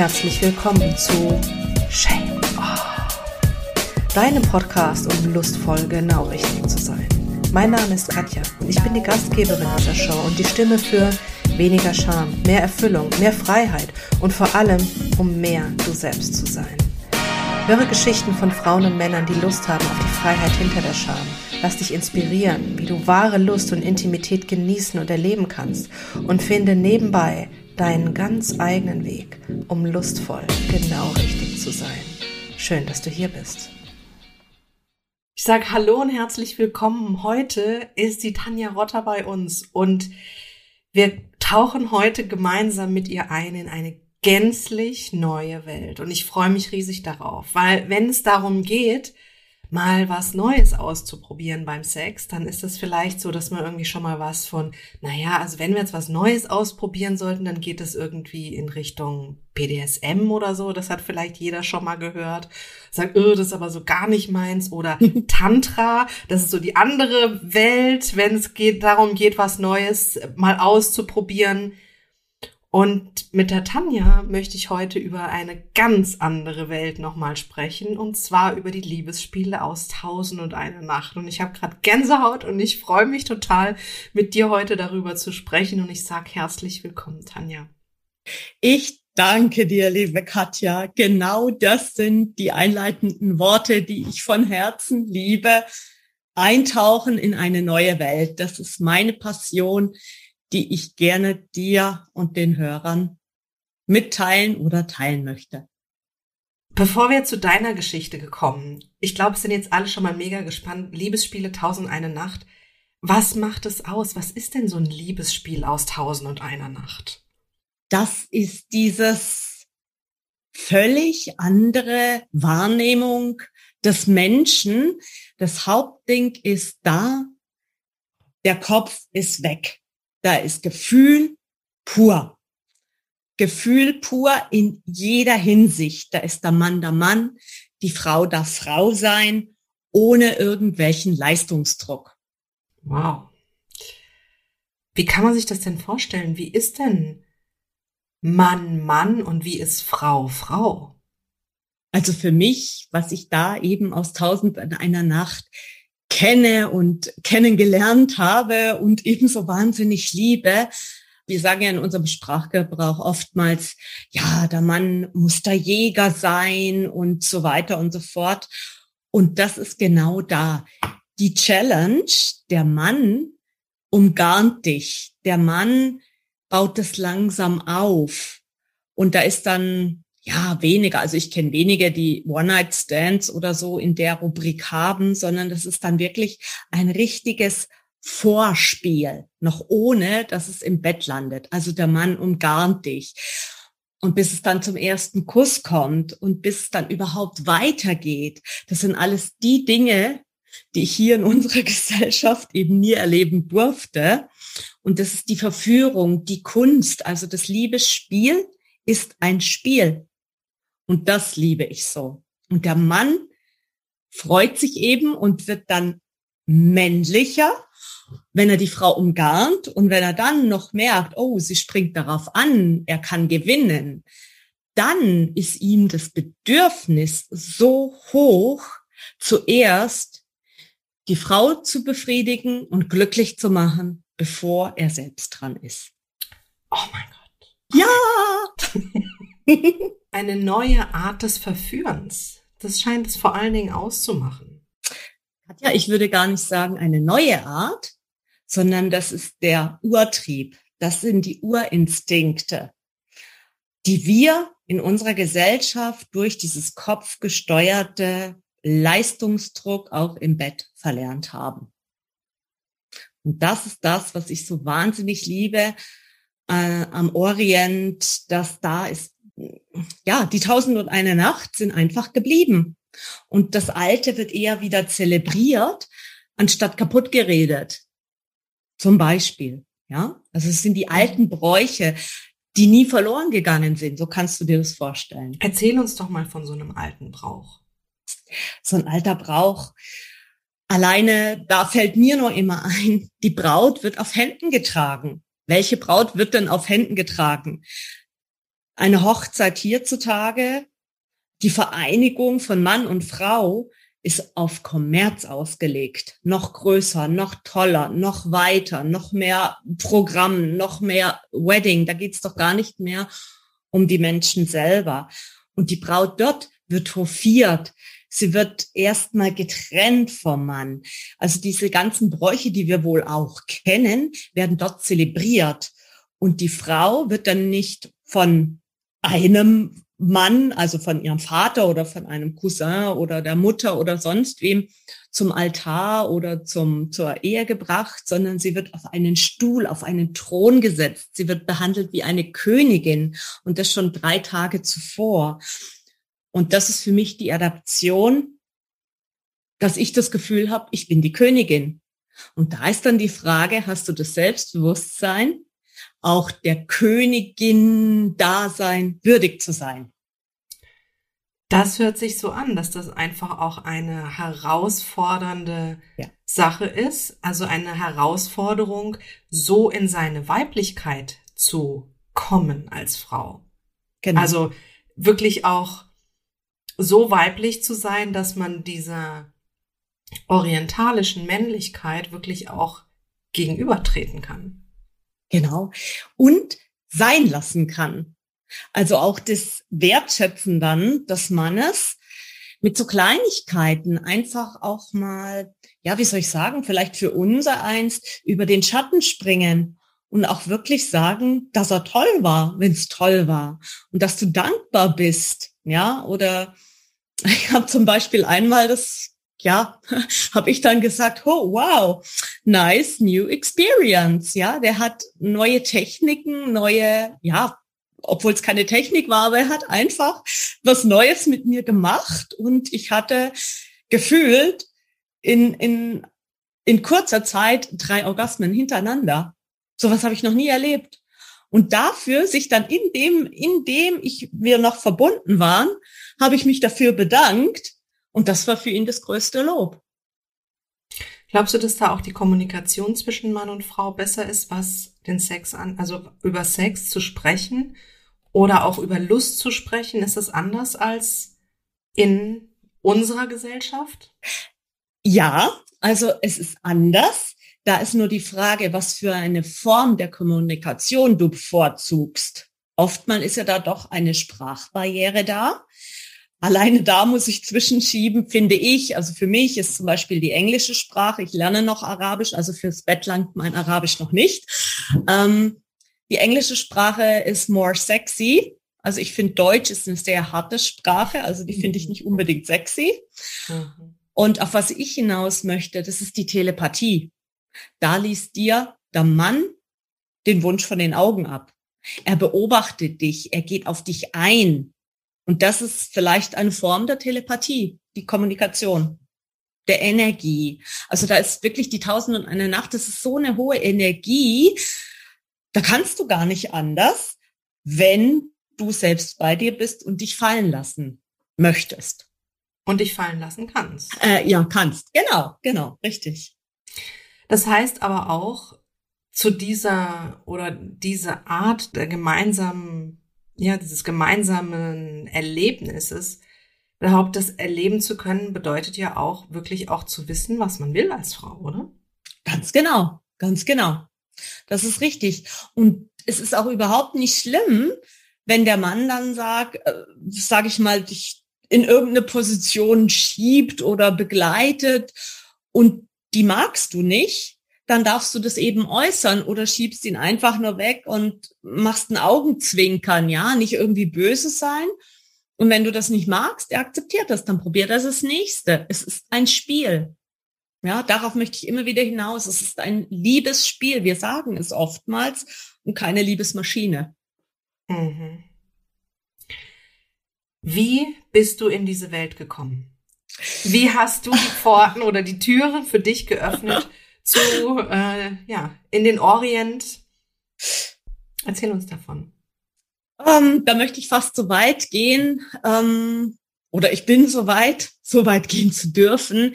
Herzlich willkommen zu Shame. Oh. Deinem Podcast, um lustvoll genau richtig zu sein. Mein Name ist Katja und ich bin die Gastgeberin dieser Show und die Stimme für weniger Scham, mehr Erfüllung, mehr Freiheit und vor allem, um mehr du selbst zu sein. Höre Geschichten von Frauen und Männern, die Lust haben auf die Freiheit hinter der Scham. Lass dich inspirieren, wie du wahre Lust und Intimität genießen und erleben kannst und finde nebenbei deinen ganz eigenen Weg, um lustvoll genau richtig zu sein. Schön, dass du hier bist. Ich sage Hallo und herzlich willkommen. Heute ist die Tanja Rotter bei uns und wir tauchen heute gemeinsam mit ihr ein in eine gänzlich neue Welt. Und ich freue mich riesig darauf, weil wenn es darum geht, mal was Neues auszuprobieren beim Sex, dann ist es vielleicht so, dass man irgendwie schon mal was von, naja, also wenn wir jetzt was Neues ausprobieren sollten, dann geht es irgendwie in Richtung BDSM oder so. Das hat vielleicht jeder schon mal gehört. Sagt, oh, das ist aber so gar nicht meins. Oder Tantra, das ist so die andere Welt, wenn es geht, darum geht, was Neues mal auszuprobieren. Und mit der Tanja möchte ich heute über eine ganz andere Welt nochmal sprechen, und zwar über die Liebesspiele aus Tausend und eine Nacht. Und ich habe gerade Gänsehaut und ich freue mich total, mit dir heute darüber zu sprechen. Und ich sage herzlich willkommen, Tanja. Ich danke dir, liebe Katja. Genau das sind die einleitenden Worte, die ich von Herzen liebe. Eintauchen in eine neue Welt. Das ist meine Passion die ich gerne dir und den Hörern mitteilen oder teilen möchte. Bevor wir zu deiner Geschichte gekommen, ich glaube, es sind jetzt alle schon mal mega gespannt. Liebesspiele Tausend eine Nacht. Was macht es aus? Was ist denn so ein Liebesspiel aus Tausend und einer Nacht? Das ist dieses völlig andere Wahrnehmung des Menschen. Das Hauptding ist da, der Kopf ist weg. Da ist Gefühl pur. Gefühl pur in jeder Hinsicht. Da ist der Mann der Mann, die Frau darf Frau sein, ohne irgendwelchen Leistungsdruck. Wow. Wie kann man sich das denn vorstellen? Wie ist denn Mann Mann und wie ist Frau Frau? Also für mich, was ich da eben aus Tausend in einer Nacht kenne und kennengelernt habe und ebenso wahnsinnig liebe. Wir sagen ja in unserem Sprachgebrauch oftmals, ja, der Mann muss der Jäger sein und so weiter und so fort. Und das ist genau da. Die Challenge, der Mann umgarnt dich. Der Mann baut es langsam auf. Und da ist dann ja, weniger. Also ich kenne wenige, die One-Night-Stands oder so in der Rubrik haben, sondern das ist dann wirklich ein richtiges Vorspiel, noch ohne, dass es im Bett landet. Also der Mann umgarnt dich. Und bis es dann zum ersten Kuss kommt und bis es dann überhaupt weitergeht, das sind alles die Dinge, die ich hier in unserer Gesellschaft eben nie erleben durfte. Und das ist die Verführung, die Kunst, also das Liebesspiel ist ein Spiel. Und das liebe ich so. Und der Mann freut sich eben und wird dann männlicher, wenn er die Frau umgarnt und wenn er dann noch merkt, oh, sie springt darauf an, er kann gewinnen, dann ist ihm das Bedürfnis so hoch, zuerst die Frau zu befriedigen und glücklich zu machen, bevor er selbst dran ist. Oh mein Gott. Ja! eine neue Art des Verführens. Das scheint es vor allen Dingen auszumachen. Ja, ich würde gar nicht sagen eine neue Art, sondern das ist der Urtrieb. Das sind die Urinstinkte, die wir in unserer Gesellschaft durch dieses kopfgesteuerte Leistungsdruck auch im Bett verlernt haben. Und das ist das, was ich so wahnsinnig liebe äh, am Orient, dass da ist ja, die Tausend und eine Nacht sind einfach geblieben. Und das Alte wird eher wieder zelebriert, anstatt kaputt geredet. Zum Beispiel. Ja, also es sind die alten Bräuche, die nie verloren gegangen sind. So kannst du dir das vorstellen. Erzähl uns doch mal von so einem alten Brauch. So ein alter Brauch. Alleine, da fällt mir nur immer ein, die Braut wird auf Händen getragen. Welche Braut wird denn auf Händen getragen? Eine Hochzeit hierzutage, die Vereinigung von Mann und Frau ist auf Kommerz ausgelegt. Noch größer, noch toller, noch weiter, noch mehr Programm, noch mehr Wedding. Da geht's doch gar nicht mehr um die Menschen selber. Und die Braut dort wird hofiert. Sie wird erstmal getrennt vom Mann. Also diese ganzen Bräuche, die wir wohl auch kennen, werden dort zelebriert. Und die Frau wird dann nicht von einem Mann, also von ihrem Vater oder von einem Cousin oder der Mutter oder sonst wem zum Altar oder zum, zur Ehe gebracht, sondern sie wird auf einen Stuhl, auf einen Thron gesetzt. Sie wird behandelt wie eine Königin und das schon drei Tage zuvor. Und das ist für mich die Adaption, dass ich das Gefühl habe, ich bin die Königin. Und da ist dann die Frage, hast du das Selbstbewusstsein, auch der Königin Dasein würdig zu sein? Das hört sich so an, dass das einfach auch eine herausfordernde ja. Sache ist, also eine Herausforderung, so in seine Weiblichkeit zu kommen als Frau. Genau. Also wirklich auch so weiblich zu sein, dass man dieser orientalischen Männlichkeit wirklich auch gegenübertreten kann. Genau. Und sein lassen kann. Also auch das Wertschätzen dann des Mannes mit so Kleinigkeiten einfach auch mal, ja, wie soll ich sagen, vielleicht für unser eins über den Schatten springen und auch wirklich sagen, dass er toll war, wenn es toll war und dass du dankbar bist, ja, oder ich habe zum Beispiel einmal das, ja, habe ich dann gesagt, oh wow, nice new experience, ja, der hat neue Techniken, neue, ja, obwohl es keine Technik war, aber er hat einfach was Neues mit mir gemacht und ich hatte gefühlt in, in, in kurzer Zeit drei Orgasmen hintereinander. Sowas habe ich noch nie erlebt. Und dafür sich dann in dem, in dem ich wir noch verbunden waren, habe ich mich dafür bedankt. Und das war für ihn das größte Lob. Glaubst du, dass da auch die Kommunikation zwischen Mann und Frau besser ist, was den Sex an, also über Sex zu sprechen oder auch über Lust zu sprechen? Ist das anders als in unserer Gesellschaft? Ja, also es ist anders. Da ist nur die Frage, was für eine Form der Kommunikation du bevorzugst. Oftmal ist ja da doch eine Sprachbarriere da. Alleine da muss ich zwischenschieben, finde ich. Also für mich ist zum Beispiel die englische Sprache. Ich lerne noch Arabisch, also fürs Bett langt mein Arabisch noch nicht. Ähm, die englische Sprache ist more sexy. Also ich finde Deutsch ist eine sehr harte Sprache, also die finde ich nicht unbedingt sexy. Mhm. Und auf was ich hinaus möchte, das ist die Telepathie. Da liest dir der Mann den Wunsch von den Augen ab. Er beobachtet dich, er geht auf dich ein. Und das ist vielleicht eine Form der Telepathie, die Kommunikation, der Energie. Also da ist wirklich die Tausend und eine Nacht, das ist so eine hohe Energie, da kannst du gar nicht anders, wenn du selbst bei dir bist und dich fallen lassen möchtest. Und dich fallen lassen kannst. Äh, ja, kannst. Genau, genau, richtig. Das heißt aber auch, zu dieser oder diese Art der gemeinsamen, ja, dieses gemeinsamen Erlebnisses, überhaupt das erleben zu können, bedeutet ja auch wirklich auch zu wissen, was man will als Frau, oder? Ganz genau, ganz genau. Das ist richtig. Und es ist auch überhaupt nicht schlimm, wenn der Mann dann sagt, äh, sage ich mal, dich in irgendeine Position schiebt oder begleitet und die magst du nicht, dann darfst du das eben äußern oder schiebst ihn einfach nur weg und machst ein Augenzwinkern, ja, nicht irgendwie böse sein. Und wenn du das nicht magst, er akzeptiert das, dann probiert das das nächste. Es ist ein Spiel. Ja, darauf möchte ich immer wieder hinaus. Es ist ein Liebesspiel. Wir sagen es oftmals und keine Liebesmaschine. Mhm. Wie bist du in diese Welt gekommen? Wie hast du die Pforten oder die Türen für dich geöffnet zu, äh, ja, in den Orient? Erzähl uns davon. Ähm, da möchte ich fast so weit gehen, ähm, oder ich bin so weit, so weit gehen zu dürfen.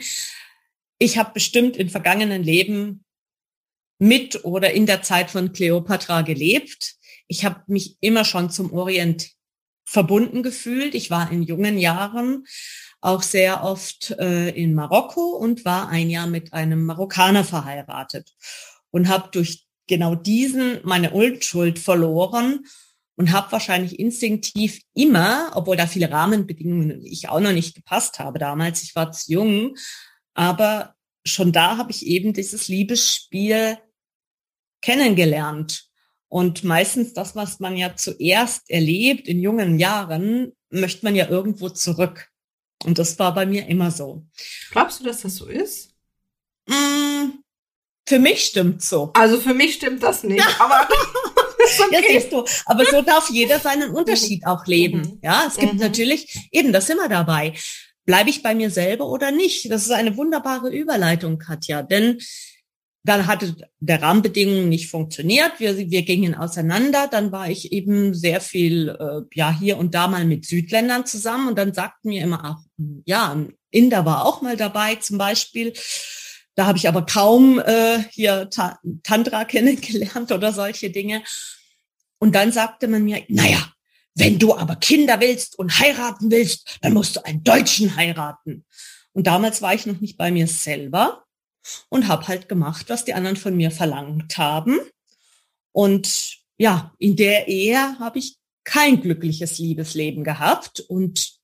Ich habe bestimmt in vergangenen Leben mit oder in der Zeit von Cleopatra gelebt. Ich habe mich immer schon zum Orient verbunden gefühlt. Ich war in jungen Jahren auch sehr oft äh, in Marokko und war ein Jahr mit einem Marokkaner verheiratet und habe durch genau diesen meine Unschuld verloren und habe wahrscheinlich instinktiv immer, obwohl da viele Rahmenbedingungen ich auch noch nicht gepasst habe damals, ich war zu jung, aber schon da habe ich eben dieses Liebesspiel kennengelernt. Und meistens das, was man ja zuerst erlebt in jungen Jahren, möchte man ja irgendwo zurück. Und das war bei mir immer so. Glaubst du, dass das so ist? Mm, für mich stimmt so. Also für mich stimmt das nicht, aber okay. Ja, siehst du. Aber so darf jeder seinen Unterschied auch leben. Mhm. Ja, es gibt mhm. natürlich, eben, das sind wir dabei. Bleibe ich bei mir selber oder nicht? Das ist eine wunderbare Überleitung, Katja. Denn dann hatte der Rahmenbedingungen nicht funktioniert. Wir, wir gingen auseinander. Dann war ich eben sehr viel, äh, ja, hier und da mal mit Südländern zusammen. Und dann sagten mir immer, ach, ja, Inder war auch mal dabei zum Beispiel. Da habe ich aber kaum äh, hier Ta Tantra kennengelernt oder solche Dinge. Und dann sagte man mir, naja, wenn du aber Kinder willst und heiraten willst, dann musst du einen Deutschen heiraten. Und damals war ich noch nicht bei mir selber und habe halt gemacht, was die anderen von mir verlangt haben. Und ja, in der Ehe habe ich kein glückliches Liebesleben gehabt. Und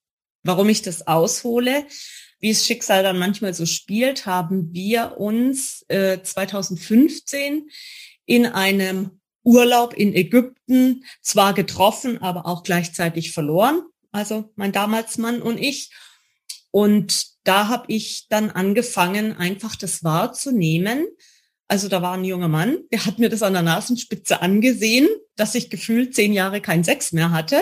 warum ich das aushole, wie es Schicksal dann manchmal so spielt, haben wir uns äh, 2015 in einem Urlaub in Ägypten zwar getroffen, aber auch gleichzeitig verloren. Also mein damals Mann und ich. Und da habe ich dann angefangen, einfach das wahrzunehmen. Also da war ein junger Mann, der hat mir das an der Nasenspitze angesehen, dass ich gefühlt zehn Jahre kein Sex mehr hatte.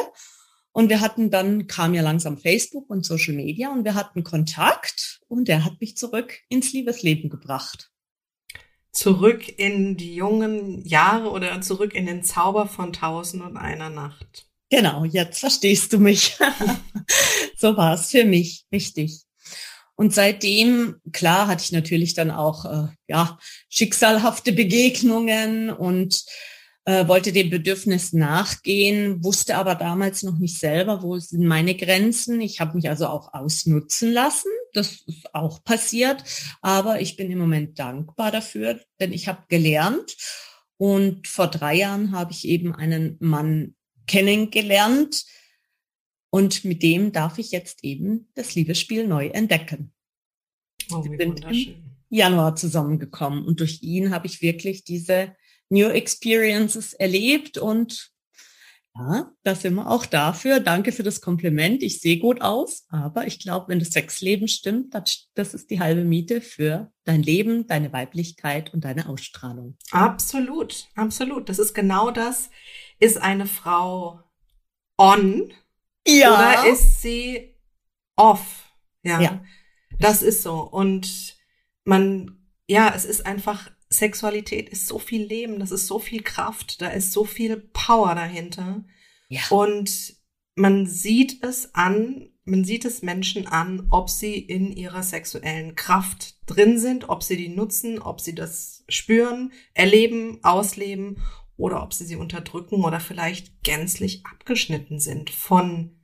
Und wir hatten dann, kam ja langsam Facebook und Social Media und wir hatten Kontakt und der hat mich zurück ins Liebesleben gebracht zurück in die jungen Jahre oder zurück in den Zauber von Tausend und einer Nacht. Genau, jetzt verstehst du mich. so war es für mich, richtig. Und seitdem, klar, hatte ich natürlich dann auch äh, ja schicksalhafte Begegnungen und äh, wollte dem Bedürfnis nachgehen, wusste aber damals noch nicht selber, wo sind meine Grenzen. Ich habe mich also auch ausnutzen lassen. Das ist auch passiert. Aber ich bin im Moment dankbar dafür, denn ich habe gelernt. Und vor drei Jahren habe ich eben einen Mann kennengelernt. Und mit dem darf ich jetzt eben das Liebesspiel neu entdecken. Oh, wie Wir sind im Januar zusammengekommen und durch ihn habe ich wirklich diese New Experiences erlebt und ja, da sind wir auch dafür. Danke für das Kompliment. Ich sehe gut aus, aber ich glaube, wenn das Sexleben stimmt, das, das ist die halbe Miete für dein Leben, deine Weiblichkeit und deine Ausstrahlung. Absolut, absolut. Das ist genau das. Ist eine Frau on ja. oder ist sie off? Ja, ja. das ist so. Und man, ja, es ist einfach Sexualität ist so viel Leben, das ist so viel Kraft, da ist so viel Power dahinter. Ja. Und man sieht es an, man sieht es Menschen an, ob sie in ihrer sexuellen Kraft drin sind, ob sie die nutzen, ob sie das spüren, erleben, ausleben oder ob sie sie unterdrücken oder vielleicht gänzlich abgeschnitten sind von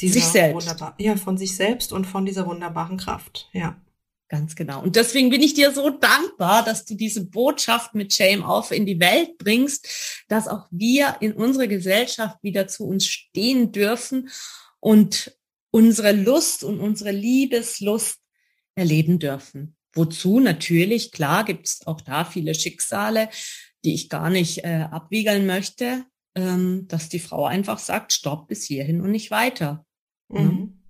dieser sich selbst. ja, von sich selbst und von dieser wunderbaren Kraft. Ja. Ganz genau. Und deswegen bin ich dir so dankbar, dass du diese Botschaft mit Shame Off in die Welt bringst, dass auch wir in unserer Gesellschaft wieder zu uns stehen dürfen und unsere Lust und unsere Liebeslust erleben dürfen. Wozu natürlich, klar, gibt es auch da viele Schicksale, die ich gar nicht äh, abwiegeln möchte, ähm, dass die Frau einfach sagt, stopp bis hierhin und nicht weiter. Mhm. Mhm.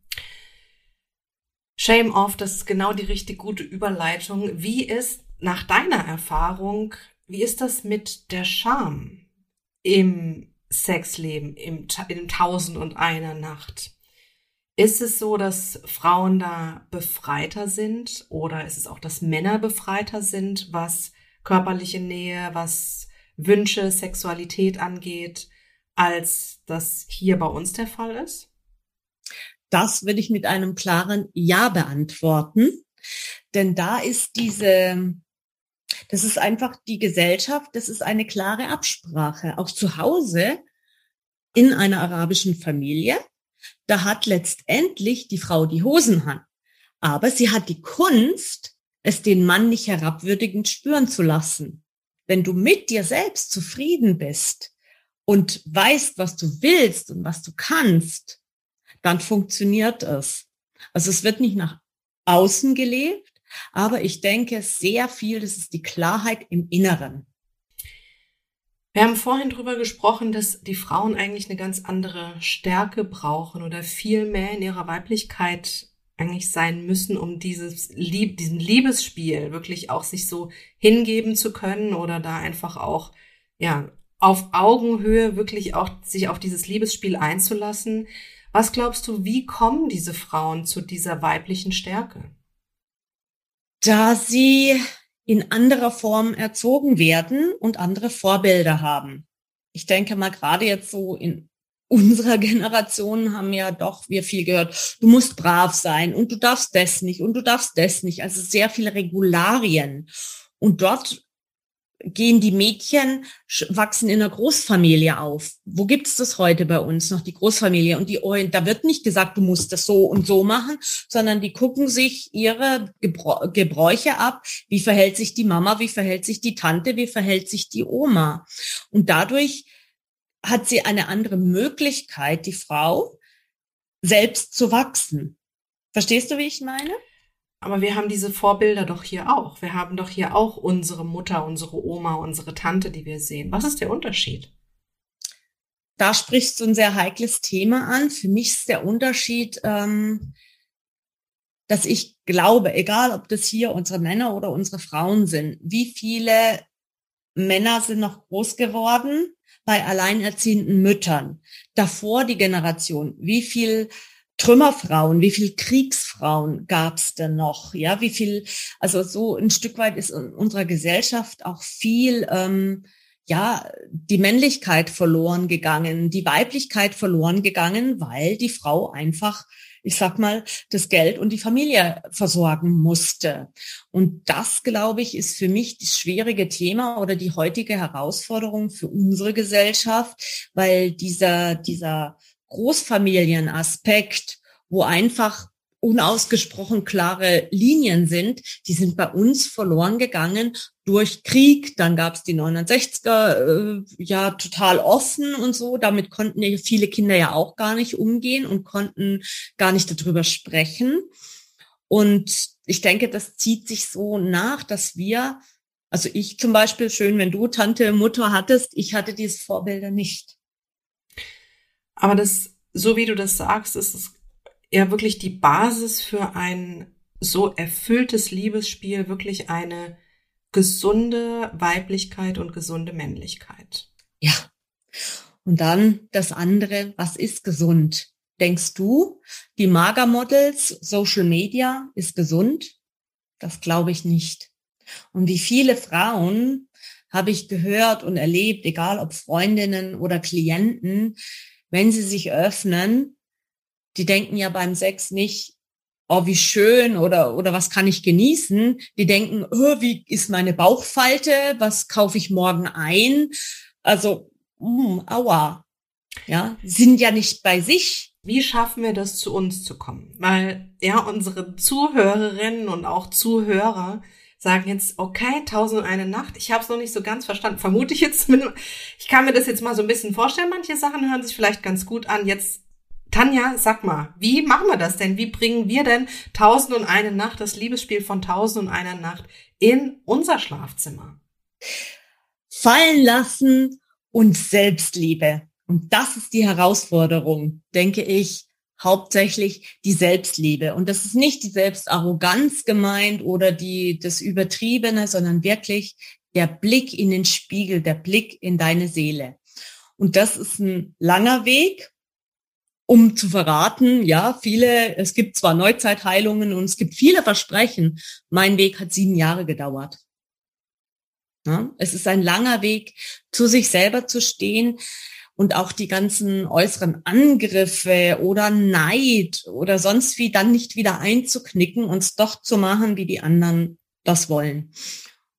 Shame off, das ist genau die richtig gute Überleitung. Wie ist nach deiner Erfahrung, wie ist das mit der Scham im Sexleben, im, in Tausend und einer Nacht? Ist es so, dass Frauen da befreiter sind oder ist es auch, dass Männer befreiter sind, was körperliche Nähe, was Wünsche, Sexualität angeht, als das hier bei uns der Fall ist? Das will ich mit einem klaren Ja beantworten. Denn da ist diese, das ist einfach die Gesellschaft, das ist eine klare Absprache. Auch zu Hause in einer arabischen Familie. Da hat letztendlich die Frau die Hosen an. Aber sie hat die Kunst, es den Mann nicht herabwürdigend spüren zu lassen. Wenn du mit dir selbst zufrieden bist und weißt, was du willst und was du kannst, dann funktioniert es. Also es wird nicht nach außen gelebt, aber ich denke sehr viel, das ist die Klarheit im Inneren. Wir haben vorhin drüber gesprochen, dass die Frauen eigentlich eine ganz andere Stärke brauchen oder viel mehr in ihrer Weiblichkeit eigentlich sein müssen, um dieses Lieb diesen Liebesspiel wirklich auch sich so hingeben zu können oder da einfach auch ja auf Augenhöhe wirklich auch sich auf dieses Liebesspiel einzulassen. Was glaubst du, wie kommen diese Frauen zu dieser weiblichen Stärke? Da sie in anderer Form erzogen werden und andere Vorbilder haben. Ich denke mal, gerade jetzt so in unserer Generation haben ja doch wir viel gehört, du musst brav sein und du darfst das nicht und du darfst das nicht. Also sehr viele Regularien. Und dort gehen die Mädchen, wachsen in einer Großfamilie auf. Wo gibt es das heute bei uns noch, die Großfamilie? Und die, da wird nicht gesagt, du musst das so und so machen, sondern die gucken sich ihre Gebräuche ab. Wie verhält sich die Mama? Wie verhält sich die Tante? Wie verhält sich die Oma? Und dadurch hat sie eine andere Möglichkeit, die Frau, selbst zu wachsen. Verstehst du, wie ich meine? Aber wir haben diese Vorbilder doch hier auch. Wir haben doch hier auch unsere Mutter, unsere Oma, unsere Tante, die wir sehen. Was ist der Unterschied? Da sprichst du ein sehr heikles Thema an. Für mich ist der Unterschied, ähm, dass ich glaube, egal ob das hier unsere Männer oder unsere Frauen sind, wie viele Männer sind noch groß geworden bei alleinerziehenden Müttern. Davor die Generation, wie viel Trümmerfrauen, wie viel Kriegsfrauen gab es denn noch? Ja, wie viel, also so ein Stück weit ist in unserer Gesellschaft auch viel, ähm, ja, die Männlichkeit verloren gegangen, die Weiblichkeit verloren gegangen, weil die Frau einfach, ich sag mal, das Geld und die Familie versorgen musste. Und das, glaube ich, ist für mich das schwierige Thema oder die heutige Herausforderung für unsere Gesellschaft, weil dieser, dieser Großfamilienaspekt, wo einfach unausgesprochen klare Linien sind, die sind bei uns verloren gegangen durch Krieg. Dann gab es die 69er, äh, ja, total offen und so. Damit konnten ja viele Kinder ja auch gar nicht umgehen und konnten gar nicht darüber sprechen. Und ich denke, das zieht sich so nach, dass wir, also ich zum Beispiel, schön, wenn du Tante, Mutter hattest, ich hatte diese Vorbilder nicht. Aber das, so wie du das sagst, ist es ja wirklich die Basis für ein so erfülltes Liebesspiel, wirklich eine gesunde Weiblichkeit und gesunde Männlichkeit. Ja. Und dann das andere, was ist gesund? Denkst du, die Magermodels, Social Media ist gesund? Das glaube ich nicht. Und wie viele Frauen habe ich gehört und erlebt, egal ob Freundinnen oder Klienten, wenn sie sich öffnen, die denken ja beim Sex nicht, oh, wie schön oder, oder was kann ich genießen? Die denken, oh, wie ist meine Bauchfalte? Was kaufe ich morgen ein? Also, mm, aua. Ja, sind ja nicht bei sich. Wie schaffen wir das, zu uns zu kommen? Weil, ja, unsere Zuhörerinnen und auch Zuhörer sagen jetzt, okay, tausend und eine Nacht. Ich habe es noch nicht so ganz verstanden. Vermute ich jetzt. Ich kann mir das jetzt mal so ein bisschen vorstellen. Manche Sachen hören sich vielleicht ganz gut an. Jetzt, Tanja, sag mal, wie machen wir das denn? Wie bringen wir denn tausend und eine Nacht, das Liebesspiel von tausend und einer Nacht in unser Schlafzimmer? Fallen lassen und Selbstliebe. Und das ist die Herausforderung, denke ich, hauptsächlich die Selbstliebe. Und das ist nicht die Selbstarroganz gemeint oder die, das Übertriebene, sondern wirklich der Blick in den Spiegel, der Blick in deine Seele. Und das ist ein langer Weg, um zu verraten, ja, viele, es gibt zwar Neuzeitheilungen und es gibt viele Versprechen. Mein Weg hat sieben Jahre gedauert. Ja, es ist ein langer Weg, zu sich selber zu stehen, und auch die ganzen äußeren Angriffe oder Neid oder sonst wie dann nicht wieder einzuknicken und es doch zu machen, wie die anderen das wollen.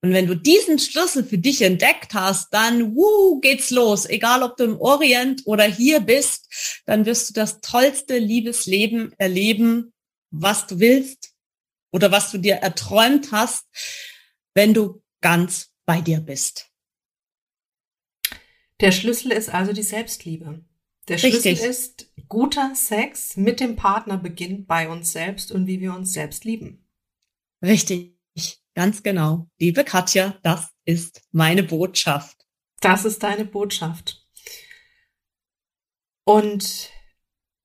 Und wenn du diesen Schlüssel für dich entdeckt hast, dann wuh, geht's los. Egal, ob du im Orient oder hier bist, dann wirst du das tollste Liebesleben erleben, was du willst oder was du dir erträumt hast, wenn du ganz bei dir bist. Der Schlüssel ist also die Selbstliebe. Der Schlüssel Richtig. ist guter Sex mit dem Partner beginnt bei uns selbst und wie wir uns selbst lieben. Richtig. Ganz genau. Liebe Katja, das ist meine Botschaft. Das ist deine Botschaft. Und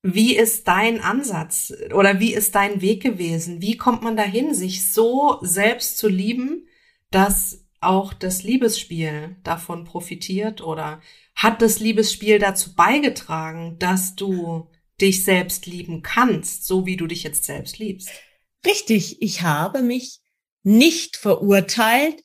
wie ist dein Ansatz oder wie ist dein Weg gewesen? Wie kommt man dahin, sich so selbst zu lieben, dass auch das Liebesspiel davon profitiert oder hat das Liebesspiel dazu beigetragen, dass du dich selbst lieben kannst, so wie du dich jetzt selbst liebst? Richtig, ich habe mich nicht verurteilt.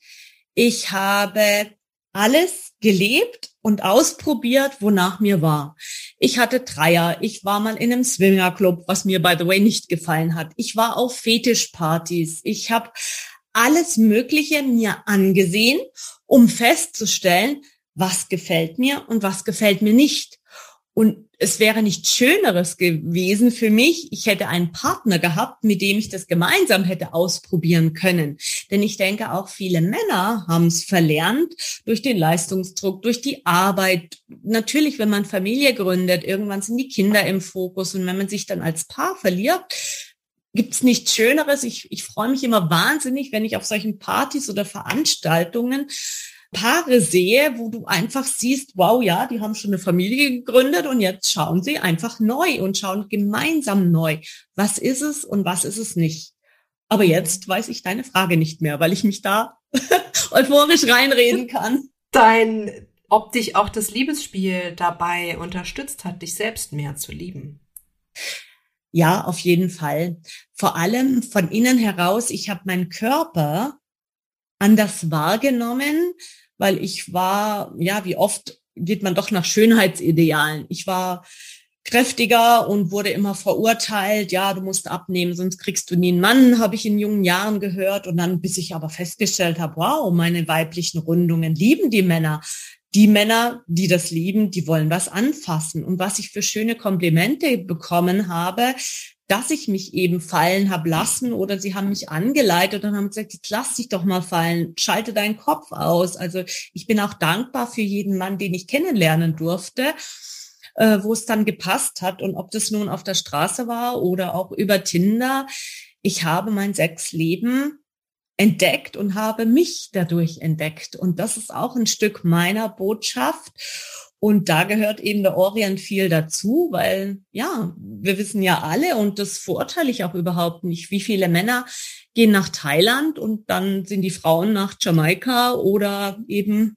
Ich habe alles gelebt und ausprobiert, wonach mir war. Ich hatte Dreier, ich war mal in einem Swingerclub, was mir by the way nicht gefallen hat. Ich war auf Fetischpartys. Ich habe alles Mögliche mir angesehen, um festzustellen, was gefällt mir und was gefällt mir nicht. Und es wäre nichts Schöneres gewesen für mich. Ich hätte einen Partner gehabt, mit dem ich das gemeinsam hätte ausprobieren können. Denn ich denke, auch viele Männer haben es verlernt durch den Leistungsdruck, durch die Arbeit. Natürlich, wenn man Familie gründet, irgendwann sind die Kinder im Fokus. Und wenn man sich dann als Paar verliert, gibt's nichts Schöneres. Ich, ich freue mich immer wahnsinnig, wenn ich auf solchen Partys oder Veranstaltungen Paare sehe, wo du einfach siehst, wow, ja, die haben schon eine Familie gegründet und jetzt schauen sie einfach neu und schauen gemeinsam neu. Was ist es und was ist es nicht? Aber jetzt weiß ich deine Frage nicht mehr, weil ich mich da euphorisch reinreden kann. Dein, ob dich auch das Liebesspiel dabei unterstützt hat, dich selbst mehr zu lieben. Ja, auf jeden Fall. Vor allem von innen heraus, ich habe meinen Körper anders wahrgenommen, weil ich war, ja, wie oft geht man doch nach Schönheitsidealen. Ich war kräftiger und wurde immer verurteilt, ja, du musst abnehmen, sonst kriegst du nie einen Mann, habe ich in jungen Jahren gehört. Und dann, bis ich aber festgestellt habe, wow, meine weiblichen Rundungen lieben die Männer. Die Männer, die das lieben, die wollen was anfassen. Und was ich für schöne Komplimente bekommen habe, dass ich mich eben fallen habe lassen oder sie haben mich angeleitet und haben gesagt, jetzt lass dich doch mal fallen, schalte deinen Kopf aus. Also ich bin auch dankbar für jeden Mann, den ich kennenlernen durfte, äh, wo es dann gepasst hat und ob das nun auf der Straße war oder auch über Tinder. Ich habe mein Sexleben entdeckt und habe mich dadurch entdeckt. Und das ist auch ein Stück meiner Botschaft. Und da gehört eben der Orient viel dazu, weil ja, wir wissen ja alle, und das verurteile ich auch überhaupt nicht, wie viele Männer gehen nach Thailand und dann sind die Frauen nach Jamaika oder eben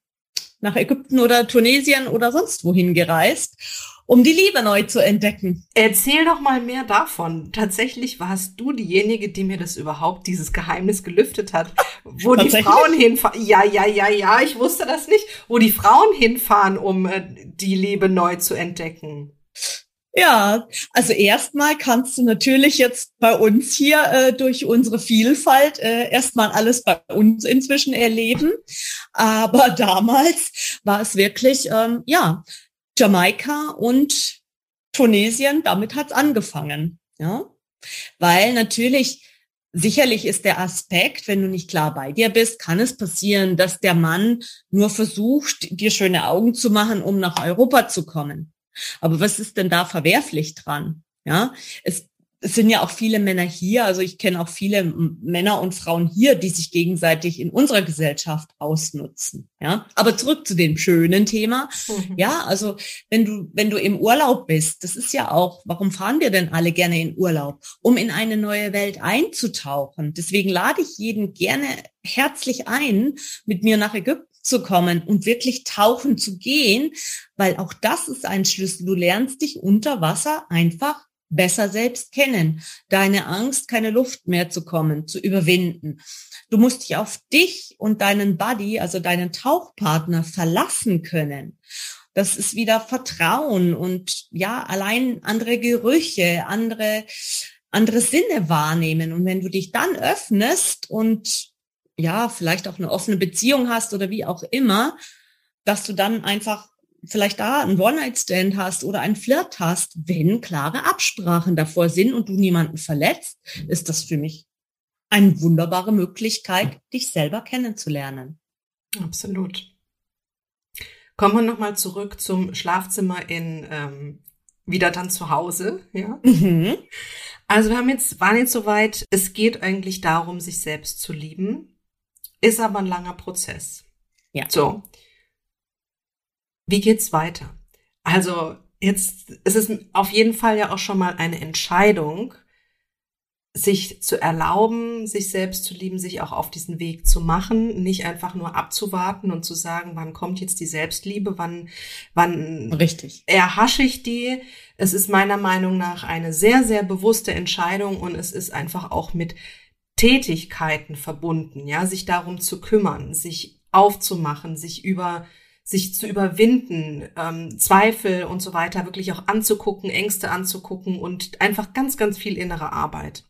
nach Ägypten oder Tunesien oder sonst wohin gereist um die Liebe neu zu entdecken. Erzähl doch mal mehr davon. Tatsächlich warst du diejenige, die mir das überhaupt, dieses Geheimnis gelüftet hat, wo die Frauen hinfahren. Ja, ja, ja, ja, ich wusste das nicht. Wo die Frauen hinfahren, um äh, die Liebe neu zu entdecken. Ja, also erstmal kannst du natürlich jetzt bei uns hier äh, durch unsere Vielfalt äh, erstmal alles bei uns inzwischen erleben. Aber damals war es wirklich, ähm, ja, Jamaika und Tunesien, damit hat's angefangen. Ja? Weil natürlich, sicherlich ist der Aspekt, wenn du nicht klar bei dir bist, kann es passieren, dass der Mann nur versucht, dir schöne Augen zu machen, um nach Europa zu kommen. Aber was ist denn da verwerflich dran? Ja, es es sind ja auch viele Männer hier, also ich kenne auch viele Männer und Frauen hier, die sich gegenseitig in unserer Gesellschaft ausnutzen. Ja, aber zurück zu dem schönen Thema. Mhm. Ja, also wenn du wenn du im Urlaub bist, das ist ja auch, warum fahren wir denn alle gerne in Urlaub, um in eine neue Welt einzutauchen. Deswegen lade ich jeden gerne herzlich ein, mit mir nach Ägypten zu kommen und wirklich tauchen zu gehen, weil auch das ist ein Schlüssel. Du lernst dich unter Wasser einfach besser selbst kennen, deine Angst, keine Luft mehr zu kommen, zu überwinden. Du musst dich auf dich und deinen Buddy, also deinen Tauchpartner verlassen können. Das ist wieder Vertrauen und ja, allein andere Gerüche, andere, andere Sinne wahrnehmen. Und wenn du dich dann öffnest und ja, vielleicht auch eine offene Beziehung hast oder wie auch immer, dass du dann einfach vielleicht da einen One-Night-Stand hast oder einen Flirt hast, wenn klare Absprachen davor sind und du niemanden verletzt, ist das für mich eine wunderbare Möglichkeit, dich selber kennenzulernen. Absolut. Kommen wir nochmal zurück zum Schlafzimmer in ähm, wieder dann zu Hause, ja. Mhm. Also wir haben jetzt, waren jetzt soweit, es geht eigentlich darum, sich selbst zu lieben, ist aber ein langer Prozess. Ja. So. Wie geht's weiter? Also jetzt es ist es auf jeden Fall ja auch schon mal eine Entscheidung, sich zu erlauben, sich selbst zu lieben, sich auch auf diesen Weg zu machen, nicht einfach nur abzuwarten und zu sagen, wann kommt jetzt die Selbstliebe, wann, wann Richtig. erhasche ich die. Es ist meiner Meinung nach eine sehr, sehr bewusste Entscheidung und es ist einfach auch mit Tätigkeiten verbunden, ja, sich darum zu kümmern, sich aufzumachen, sich über sich zu überwinden, ähm, Zweifel und so weiter wirklich auch anzugucken, Ängste anzugucken und einfach ganz, ganz viel innere Arbeit.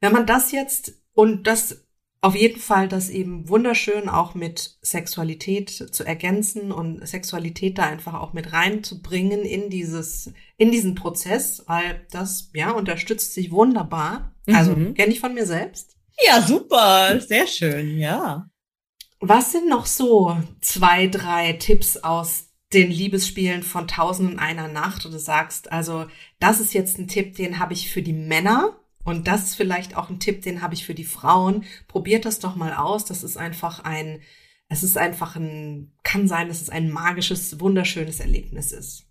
Wenn man das jetzt und das auf jeden Fall das eben wunderschön auch mit Sexualität zu ergänzen und Sexualität da einfach auch mit reinzubringen in dieses, in diesen Prozess, weil das, ja, unterstützt sich wunderbar. Also, mhm. kenne ich von mir selbst. Ja, super. Sehr schön, ja. Was sind noch so zwei, drei Tipps aus den Liebesspielen von Tausend und einer Nacht, wo du sagst, also, das ist jetzt ein Tipp, den habe ich für die Männer und das ist vielleicht auch ein Tipp, den habe ich für die Frauen. Probiert das doch mal aus. Das ist einfach ein, es ist einfach ein, kann sein, dass es ein magisches, wunderschönes Erlebnis ist.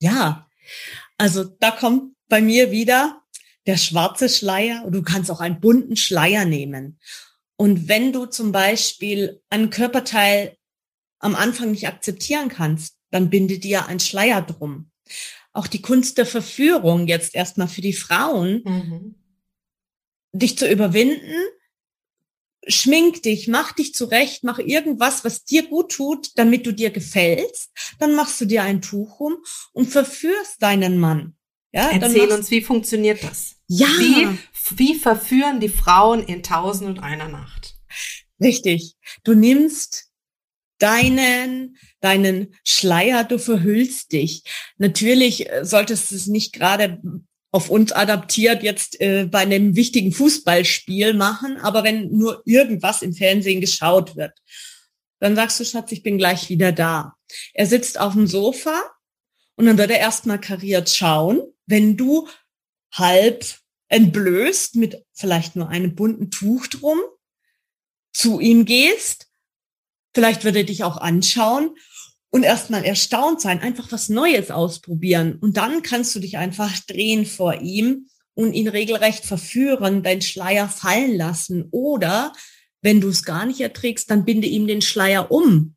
Ja, also da kommt bei mir wieder der schwarze Schleier und du kannst auch einen bunten Schleier nehmen. Und wenn du zum Beispiel einen Körperteil am Anfang nicht akzeptieren kannst, dann binde dir ein Schleier drum auch die Kunst der Verführung jetzt erstmal für die Frauen, mhm. dich zu überwinden. Schmink dich, mach dich zurecht, mach irgendwas, was dir gut tut, damit du dir gefällst. Dann machst du dir ein Tuch um und verführst deinen Mann. Ja, Erzähl uns, wie funktioniert das? Ja. Wie, wie verführen die Frauen in Tausend und einer Nacht? Richtig. Du nimmst deinen, deinen Schleier, du verhüllst dich. Natürlich äh, solltest du es nicht gerade auf uns adaptiert jetzt äh, bei einem wichtigen Fußballspiel machen, aber wenn nur irgendwas im Fernsehen geschaut wird, dann sagst du, Schatz, ich bin gleich wieder da. Er sitzt auf dem Sofa und dann wird er erstmal kariert schauen, wenn du halb entblößt mit vielleicht nur einem bunten Tuch drum zu ihm gehst Vielleicht wird er dich auch anschauen und erstmal erstaunt sein, einfach was Neues ausprobieren. Und dann kannst du dich einfach drehen vor ihm und ihn regelrecht verführen, deinen Schleier fallen lassen. Oder wenn du es gar nicht erträgst, dann binde ihm den Schleier um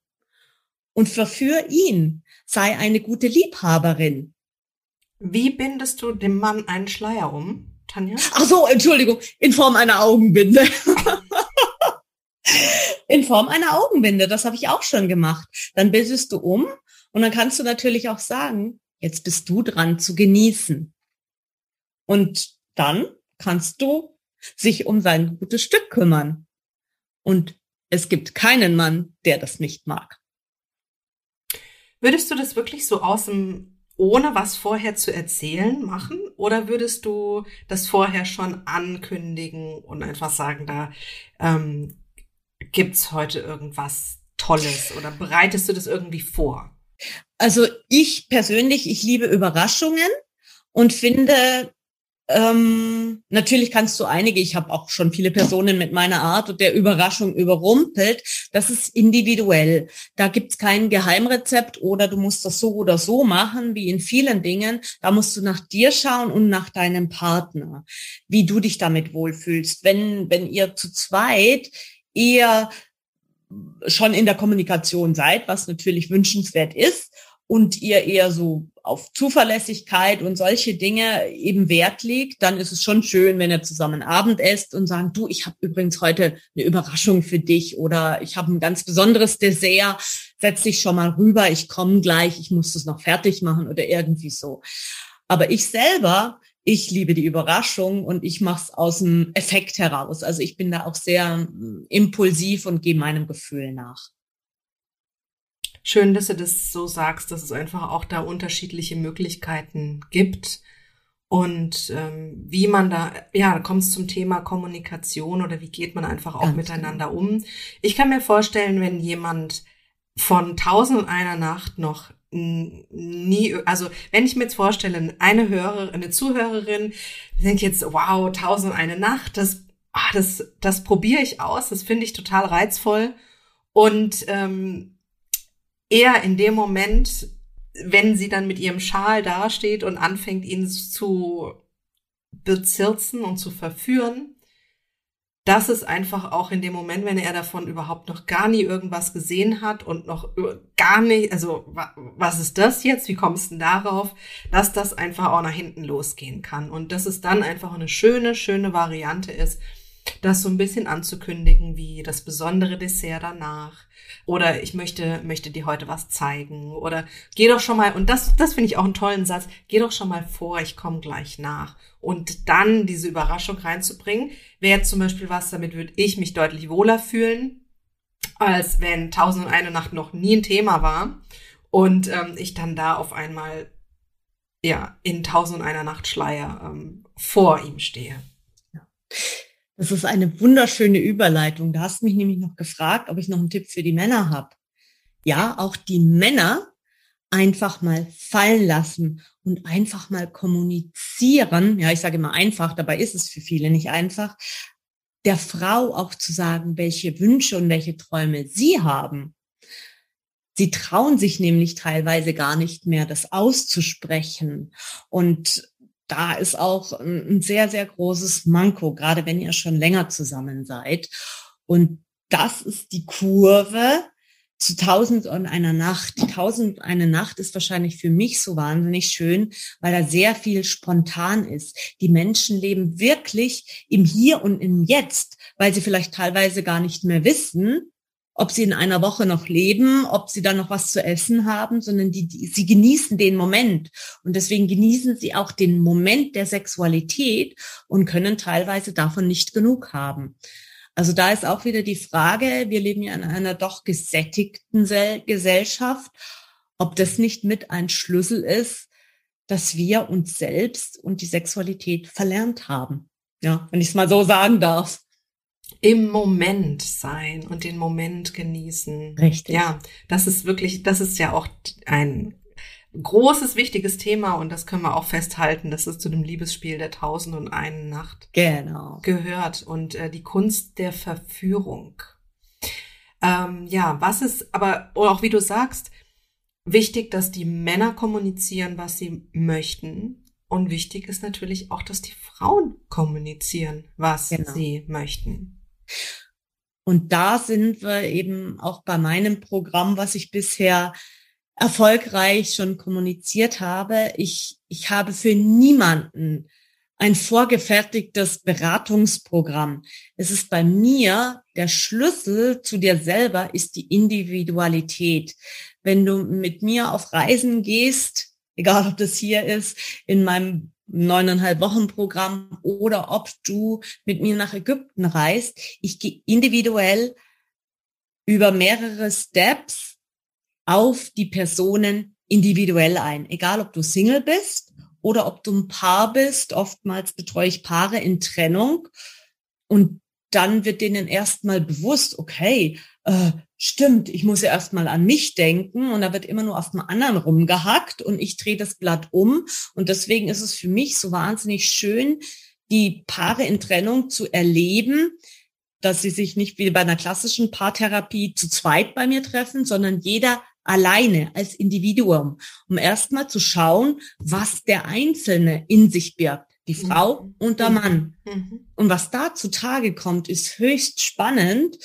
und verführ ihn. Sei eine gute Liebhaberin. Wie bindest du dem Mann einen Schleier um, Tanja? Ach so, Entschuldigung, in Form einer Augenbinde. in Form einer Augenbinde. Das habe ich auch schon gemacht. Dann bildest du um und dann kannst du natürlich auch sagen, jetzt bist du dran zu genießen. Und dann kannst du sich um sein gutes Stück kümmern. Und es gibt keinen Mann, der das nicht mag. Würdest du das wirklich so aus dem, ohne was vorher zu erzählen, machen? Oder würdest du das vorher schon ankündigen und einfach sagen, da ähm, Gibt's heute irgendwas Tolles oder bereitest du das irgendwie vor? Also ich persönlich, ich liebe Überraschungen und finde, ähm, natürlich kannst du einige, ich habe auch schon viele Personen mit meiner Art und der Überraschung überrumpelt. Das ist individuell. Da gibt's kein Geheimrezept oder du musst das so oder so machen, wie in vielen Dingen. Da musst du nach dir schauen und nach deinem Partner, wie du dich damit wohlfühlst. Wenn, wenn ihr zu zweit eher schon in der Kommunikation seid, was natürlich wünschenswert ist, und ihr eher so auf Zuverlässigkeit und solche Dinge eben Wert legt, dann ist es schon schön, wenn ihr zusammen Abend esst und sagt, du, ich habe übrigens heute eine Überraschung für dich oder ich habe ein ganz besonderes Dessert, setz dich schon mal rüber, ich komme gleich, ich muss das noch fertig machen oder irgendwie so. Aber ich selber ich liebe die Überraschung und ich mache es aus dem Effekt heraus. Also ich bin da auch sehr mm, impulsiv und gehe meinem Gefühl nach. Schön, dass du das so sagst, dass es einfach auch da unterschiedliche Möglichkeiten gibt. Und ähm, wie man da, ja, da kommt es zum Thema Kommunikation oder wie geht man einfach auch Ganz miteinander genau. um. Ich kann mir vorstellen, wenn jemand von Tausend und einer Nacht noch nie, also wenn ich mir jetzt vorstelle, eine Hörerin, eine Zuhörerin denkt jetzt, wow, tausend eine Nacht, das, ah, das, das probiere ich aus, das finde ich total reizvoll. Und ähm, eher in dem Moment, wenn sie dann mit ihrem Schal dasteht und anfängt, ihn zu bezirzen und zu verführen, das ist einfach auch in dem Moment, wenn er davon überhaupt noch gar nie irgendwas gesehen hat und noch gar nicht, also was ist das jetzt? Wie kommst du denn darauf, dass das einfach auch nach hinten losgehen kann und dass es dann einfach eine schöne, schöne Variante ist, das so ein bisschen anzukündigen, wie das besondere Dessert danach. Oder ich möchte, möchte dir heute was zeigen. Oder geh doch schon mal, und das, das finde ich auch einen tollen Satz, geh doch schon mal vor, ich komme gleich nach. Und dann diese Überraschung reinzubringen, wäre zum Beispiel was, damit würde ich mich deutlich wohler fühlen, als wenn Tausend und eine Nacht noch nie ein Thema war. Und ähm, ich dann da auf einmal ja in Tausend und einer Nacht Schleier ähm, vor ihm stehe. Ja. Das ist eine wunderschöne Überleitung. Da hast du mich nämlich noch gefragt, ob ich noch einen Tipp für die Männer habe. Ja, auch die Männer einfach mal fallen lassen und einfach mal kommunizieren. Ja, ich sage immer einfach, dabei ist es für viele nicht einfach. Der Frau auch zu sagen, welche Wünsche und welche Träume sie haben. Sie trauen sich nämlich teilweise gar nicht mehr, das auszusprechen. Und da ist auch ein sehr, sehr großes Manko, gerade wenn ihr schon länger zusammen seid. Und das ist die Kurve zu Tausend und einer Nacht. Die Tausend und eine Nacht ist wahrscheinlich für mich so wahnsinnig schön, weil da sehr viel spontan ist. Die Menschen leben wirklich im Hier und im Jetzt, weil sie vielleicht teilweise gar nicht mehr wissen, ob sie in einer Woche noch leben, ob sie dann noch was zu essen haben, sondern die, die, sie genießen den Moment. Und deswegen genießen sie auch den Moment der Sexualität und können teilweise davon nicht genug haben. Also da ist auch wieder die Frage, wir leben ja in einer doch gesättigten Gesellschaft, ob das nicht mit ein Schlüssel ist, dass wir uns selbst und die Sexualität verlernt haben. Ja, wenn ich es mal so sagen darf im Moment sein und den Moment genießen. Richtig. Ja, das ist wirklich, das ist ja auch ein großes, wichtiges Thema und das können wir auch festhalten, dass es zu dem Liebesspiel der Tausend und einen Nacht genau. gehört und äh, die Kunst der Verführung. Ähm, ja, was ist, aber auch wie du sagst, wichtig, dass die Männer kommunizieren, was sie möchten. Und wichtig ist natürlich auch, dass die Frauen kommunizieren, was genau. sie möchten. Und da sind wir eben auch bei meinem Programm, was ich bisher erfolgreich schon kommuniziert habe. Ich, ich habe für niemanden ein vorgefertigtes Beratungsprogramm. Es ist bei mir der Schlüssel zu dir selber ist die Individualität. Wenn du mit mir auf Reisen gehst, egal ob das hier ist, in meinem neuneinhalb Wochen Programm oder ob du mit mir nach Ägypten reist. Ich gehe individuell über mehrere Steps auf die Personen individuell ein. Egal, ob du Single bist oder ob du ein Paar bist. Oftmals betreue ich Paare in Trennung und dann wird denen erstmal bewusst, okay, äh, stimmt, ich muss ja erstmal an mich denken und da wird immer nur auf dem anderen rumgehackt und ich drehe das Blatt um. Und deswegen ist es für mich so wahnsinnig schön, die Paare in Trennung zu erleben, dass sie sich nicht wie bei einer klassischen Paartherapie zu zweit bei mir treffen, sondern jeder alleine als Individuum, um erstmal zu schauen, was der Einzelne in sich birgt die Frau mhm. und der Mann. Mhm. Und was da zutage kommt, ist höchst spannend.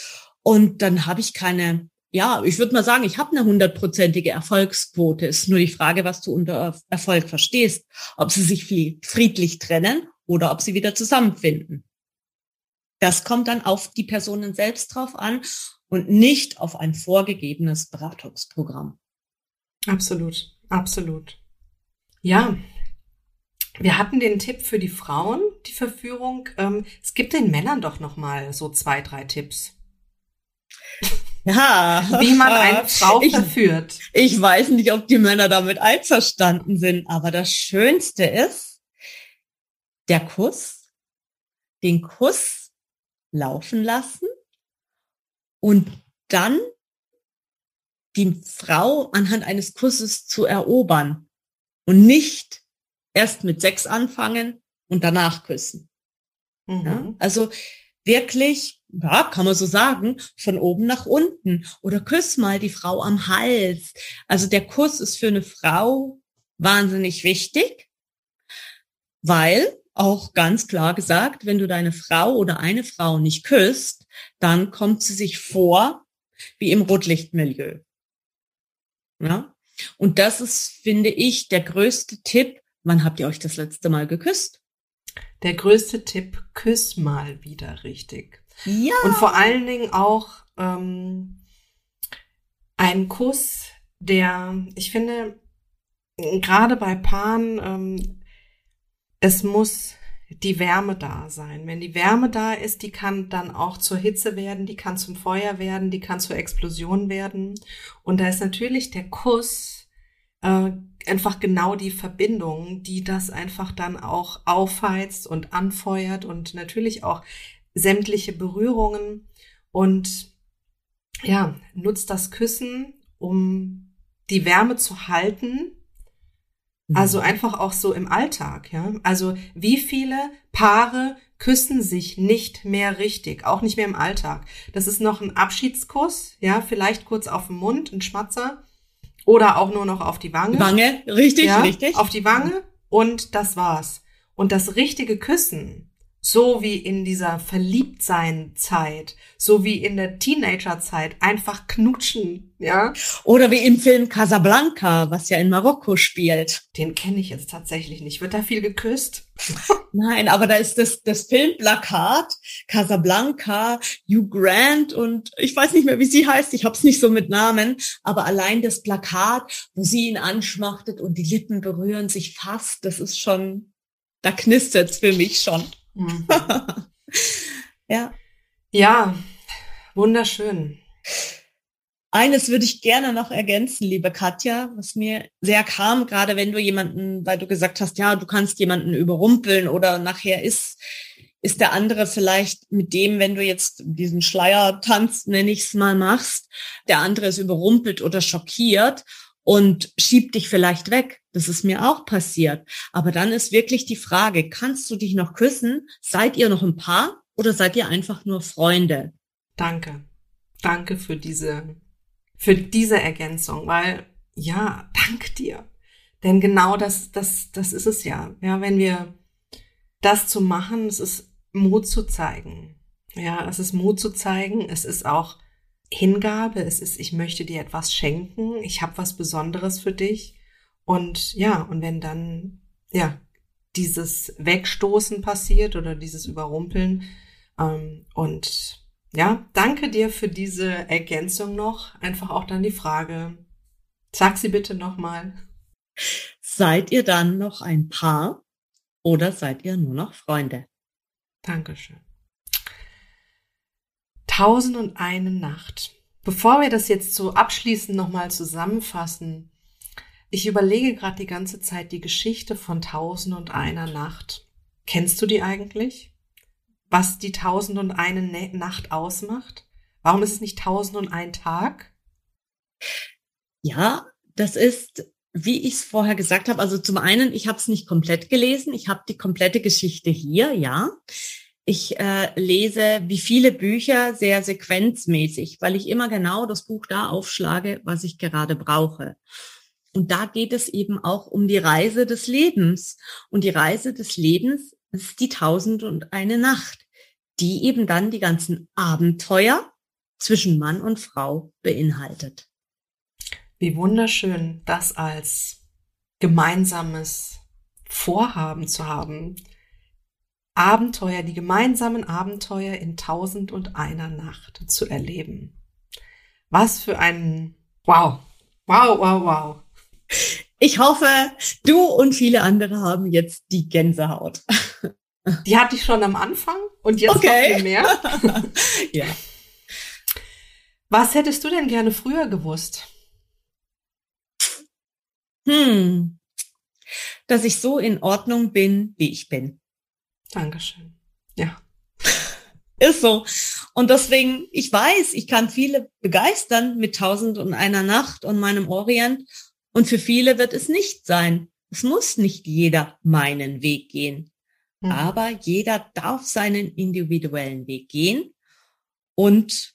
Und dann habe ich keine, ja, ich würde mal sagen, ich habe eine hundertprozentige Erfolgsquote. Ist nur die Frage, was du unter Erfolg verstehst. Ob sie sich friedlich trennen oder ob sie wieder zusammenfinden. Das kommt dann auf die Personen selbst drauf an und nicht auf ein vorgegebenes Beratungsprogramm. Absolut, absolut. Ja, wir hatten den Tipp für die Frauen, die Verführung. Ähm, es gibt den Männern doch noch mal so zwei, drei Tipps. Ja. Wie man eine Frau ich, verführt. Ich weiß nicht, ob die Männer damit einverstanden sind, aber das Schönste ist der Kuss, den Kuss laufen lassen und dann die Frau anhand eines Kusses zu erobern und nicht erst mit Sex anfangen und danach küssen. Mhm. Ja? Also wirklich, ja, kann man so sagen, von oben nach unten oder küss mal die Frau am Hals. Also der Kuss ist für eine Frau wahnsinnig wichtig, weil auch ganz klar gesagt, wenn du deine Frau oder eine Frau nicht küsst, dann kommt sie sich vor wie im Rotlichtmilieu. Ja? Und das ist, finde ich, der größte Tipp. Wann habt ihr euch das letzte Mal geküsst? Der größte Tipp, küss mal wieder richtig. Ja. Und vor allen Dingen auch ähm, ein Kuss, der, ich finde, gerade bei Paaren, ähm, es muss die Wärme da sein. Wenn die Wärme da ist, die kann dann auch zur Hitze werden, die kann zum Feuer werden, die kann zur Explosion werden. Und da ist natürlich der Kuss äh, einfach genau die Verbindung, die das einfach dann auch aufheizt und anfeuert und natürlich auch sämtliche Berührungen und ja, nutzt das Küssen, um die Wärme zu halten also mhm. einfach auch so im Alltag, ja. Also wie viele Paare küssen sich nicht mehr richtig, auch nicht mehr im Alltag. Das ist noch ein Abschiedskuss, ja, vielleicht kurz auf den Mund, ein Schmatzer oder auch nur noch auf die Wange. Wange, richtig, ja, richtig. Auf die Wange und das war's. Und das richtige Küssen, so wie in dieser Verliebtsein-Zeit, so wie in der Teenager-Zeit, einfach knutschen, ja. Oder wie im Film Casablanca, was ja in Marokko spielt. Den kenne ich jetzt tatsächlich nicht. Wird da viel geküsst? Nein, aber da ist das, das Filmplakat Casablanca, Hugh Grant und ich weiß nicht mehr, wie sie heißt. Ich hab's nicht so mit Namen, aber allein das Plakat, wo sie ihn anschmachtet und die Lippen berühren sich fast, das ist schon, da knistert's für mich schon. Mhm. ja. Ja, wunderschön. Eines würde ich gerne noch ergänzen, liebe Katja, was mir sehr kam, gerade wenn du jemanden, weil du gesagt hast, ja, du kannst jemanden überrumpeln oder nachher ist, ist der andere vielleicht mit dem, wenn du jetzt diesen Schleiertanz, nenne ich es mal, machst, der andere ist überrumpelt oder schockiert und schiebt dich vielleicht weg. Das ist mir auch passiert. Aber dann ist wirklich die Frage, kannst du dich noch küssen? Seid ihr noch ein Paar oder seid ihr einfach nur Freunde? Danke. Danke für diese, für diese Ergänzung, weil, ja, danke dir. Denn genau das, das, das ist es ja. Ja, wenn wir das zu machen, es ist Mut zu zeigen. Ja, es ist Mut zu zeigen. Es ist auch Hingabe, es ist, ich möchte dir etwas schenken, ich habe was Besonderes für dich. Und ja, und wenn dann, ja, dieses Wegstoßen passiert oder dieses Überrumpeln. Ähm, und ja, danke dir für diese Ergänzung noch. Einfach auch dann die Frage, sag sie bitte nochmal. Seid ihr dann noch ein Paar oder seid ihr nur noch Freunde? Dankeschön. Tausend und eine Nacht. Bevor wir das jetzt so abschließend nochmal zusammenfassen, ich überlege gerade die ganze Zeit die Geschichte von Tausend und einer Nacht. Kennst du die eigentlich? Was die Tausend und eine Nacht ausmacht? Warum ist es nicht Tausend und ein Tag? Ja, das ist, wie ich es vorher gesagt habe, also zum einen, ich habe es nicht komplett gelesen, ich habe die komplette Geschichte hier, ja. Ich äh, lese wie viele Bücher sehr sequenzmäßig, weil ich immer genau das Buch da aufschlage, was ich gerade brauche. Und da geht es eben auch um die Reise des Lebens. Und die Reise des Lebens ist die Tausend und eine Nacht, die eben dann die ganzen Abenteuer zwischen Mann und Frau beinhaltet. Wie wunderschön, das als gemeinsames Vorhaben zu haben, Abenteuer, die gemeinsamen Abenteuer in tausend und einer Nacht zu erleben. Was für ein Wow, wow, wow, wow. Ich hoffe, du und viele andere haben jetzt die Gänsehaut. Die hatte ich schon am Anfang und jetzt okay. noch viel mehr. ja. Was hättest du denn gerne früher gewusst? Hm, dass ich so in Ordnung bin, wie ich bin. Dankeschön. Ja. Ist so. Und deswegen, ich weiß, ich kann viele begeistern mit Tausend und einer Nacht und meinem Orient. Und für viele wird es nicht sein. Es muss nicht jeder meinen Weg gehen. Mhm. Aber jeder darf seinen individuellen Weg gehen und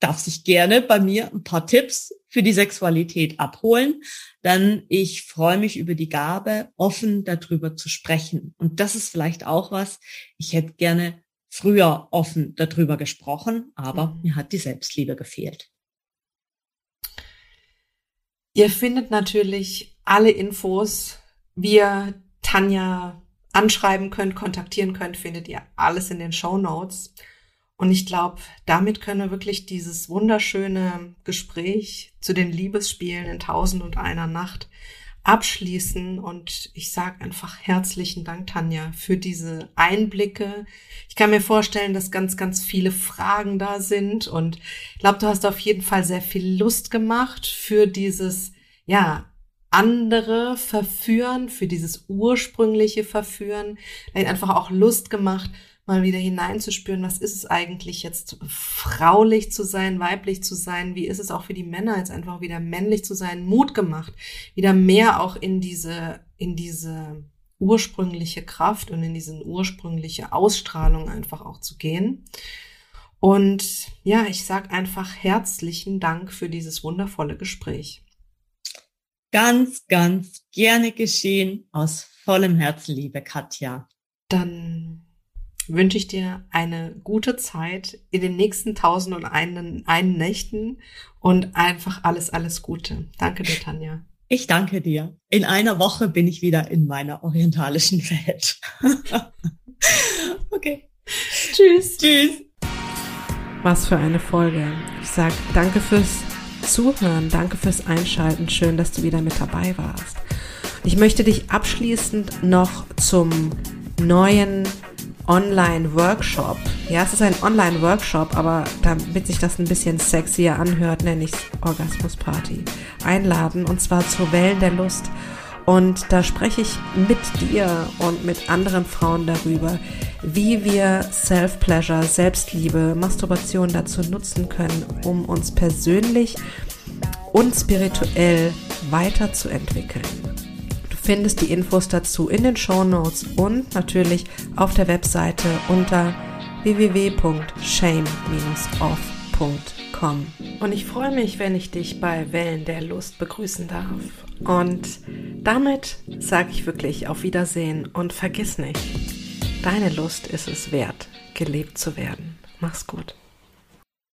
darf sich gerne bei mir ein paar Tipps für die Sexualität abholen, denn ich freue mich über die Gabe, offen darüber zu sprechen. Und das ist vielleicht auch was, ich hätte gerne früher offen darüber gesprochen, aber mhm. mir hat die Selbstliebe gefehlt. Ihr findet natürlich alle Infos, wie ihr Tanja anschreiben könnt, kontaktieren könnt, findet ihr alles in den Show Notes. Und ich glaube, damit können wir wirklich dieses wunderschöne Gespräch zu den Liebesspielen in Tausend und einer Nacht abschließen. Und ich sage einfach herzlichen Dank, Tanja, für diese Einblicke. Ich kann mir vorstellen, dass ganz, ganz viele Fragen da sind. Und ich glaube, du hast auf jeden Fall sehr viel Lust gemacht für dieses, ja, andere verführen, für dieses ursprüngliche Verführen. Einfach auch Lust gemacht, mal wieder hineinzuspüren, was ist es eigentlich jetzt fraulich zu sein, weiblich zu sein, wie ist es auch für die Männer jetzt einfach wieder männlich zu sein, Mut gemacht, wieder mehr auch in diese, in diese ursprüngliche Kraft und in diese ursprüngliche Ausstrahlung einfach auch zu gehen. Und ja, ich sag einfach herzlichen Dank für dieses wundervolle Gespräch. Ganz, ganz gerne geschehen aus vollem Herzen, liebe Katja. Dann wünsche ich dir eine gute Zeit in den nächsten tausend und einen, einen Nächten und einfach alles, alles Gute. Danke dir, Tanja. Ich danke dir. In einer Woche bin ich wieder in meiner orientalischen Welt. okay. Tschüss. Tschüss. Was für eine Folge. Ich sag danke fürs Zuhören, danke fürs Einschalten. Schön, dass du wieder mit dabei warst. Ich möchte dich abschließend noch zum neuen Online-Workshop. Ja, es ist ein Online-Workshop, aber damit sich das ein bisschen sexier anhört, nenne ich es Orgasmus Party. Einladen und zwar zu Wellen der Lust. Und da spreche ich mit dir und mit anderen Frauen darüber, wie wir Self-Pleasure, Selbstliebe, Masturbation dazu nutzen können, um uns persönlich und spirituell weiterzuentwickeln findest die Infos dazu in den Show Notes und natürlich auf der Webseite unter www.shame-off.com. Und ich freue mich, wenn ich dich bei Wellen der Lust begrüßen darf. Und damit sage ich wirklich auf Wiedersehen und vergiss nicht, deine Lust ist es wert, gelebt zu werden. Mach's gut.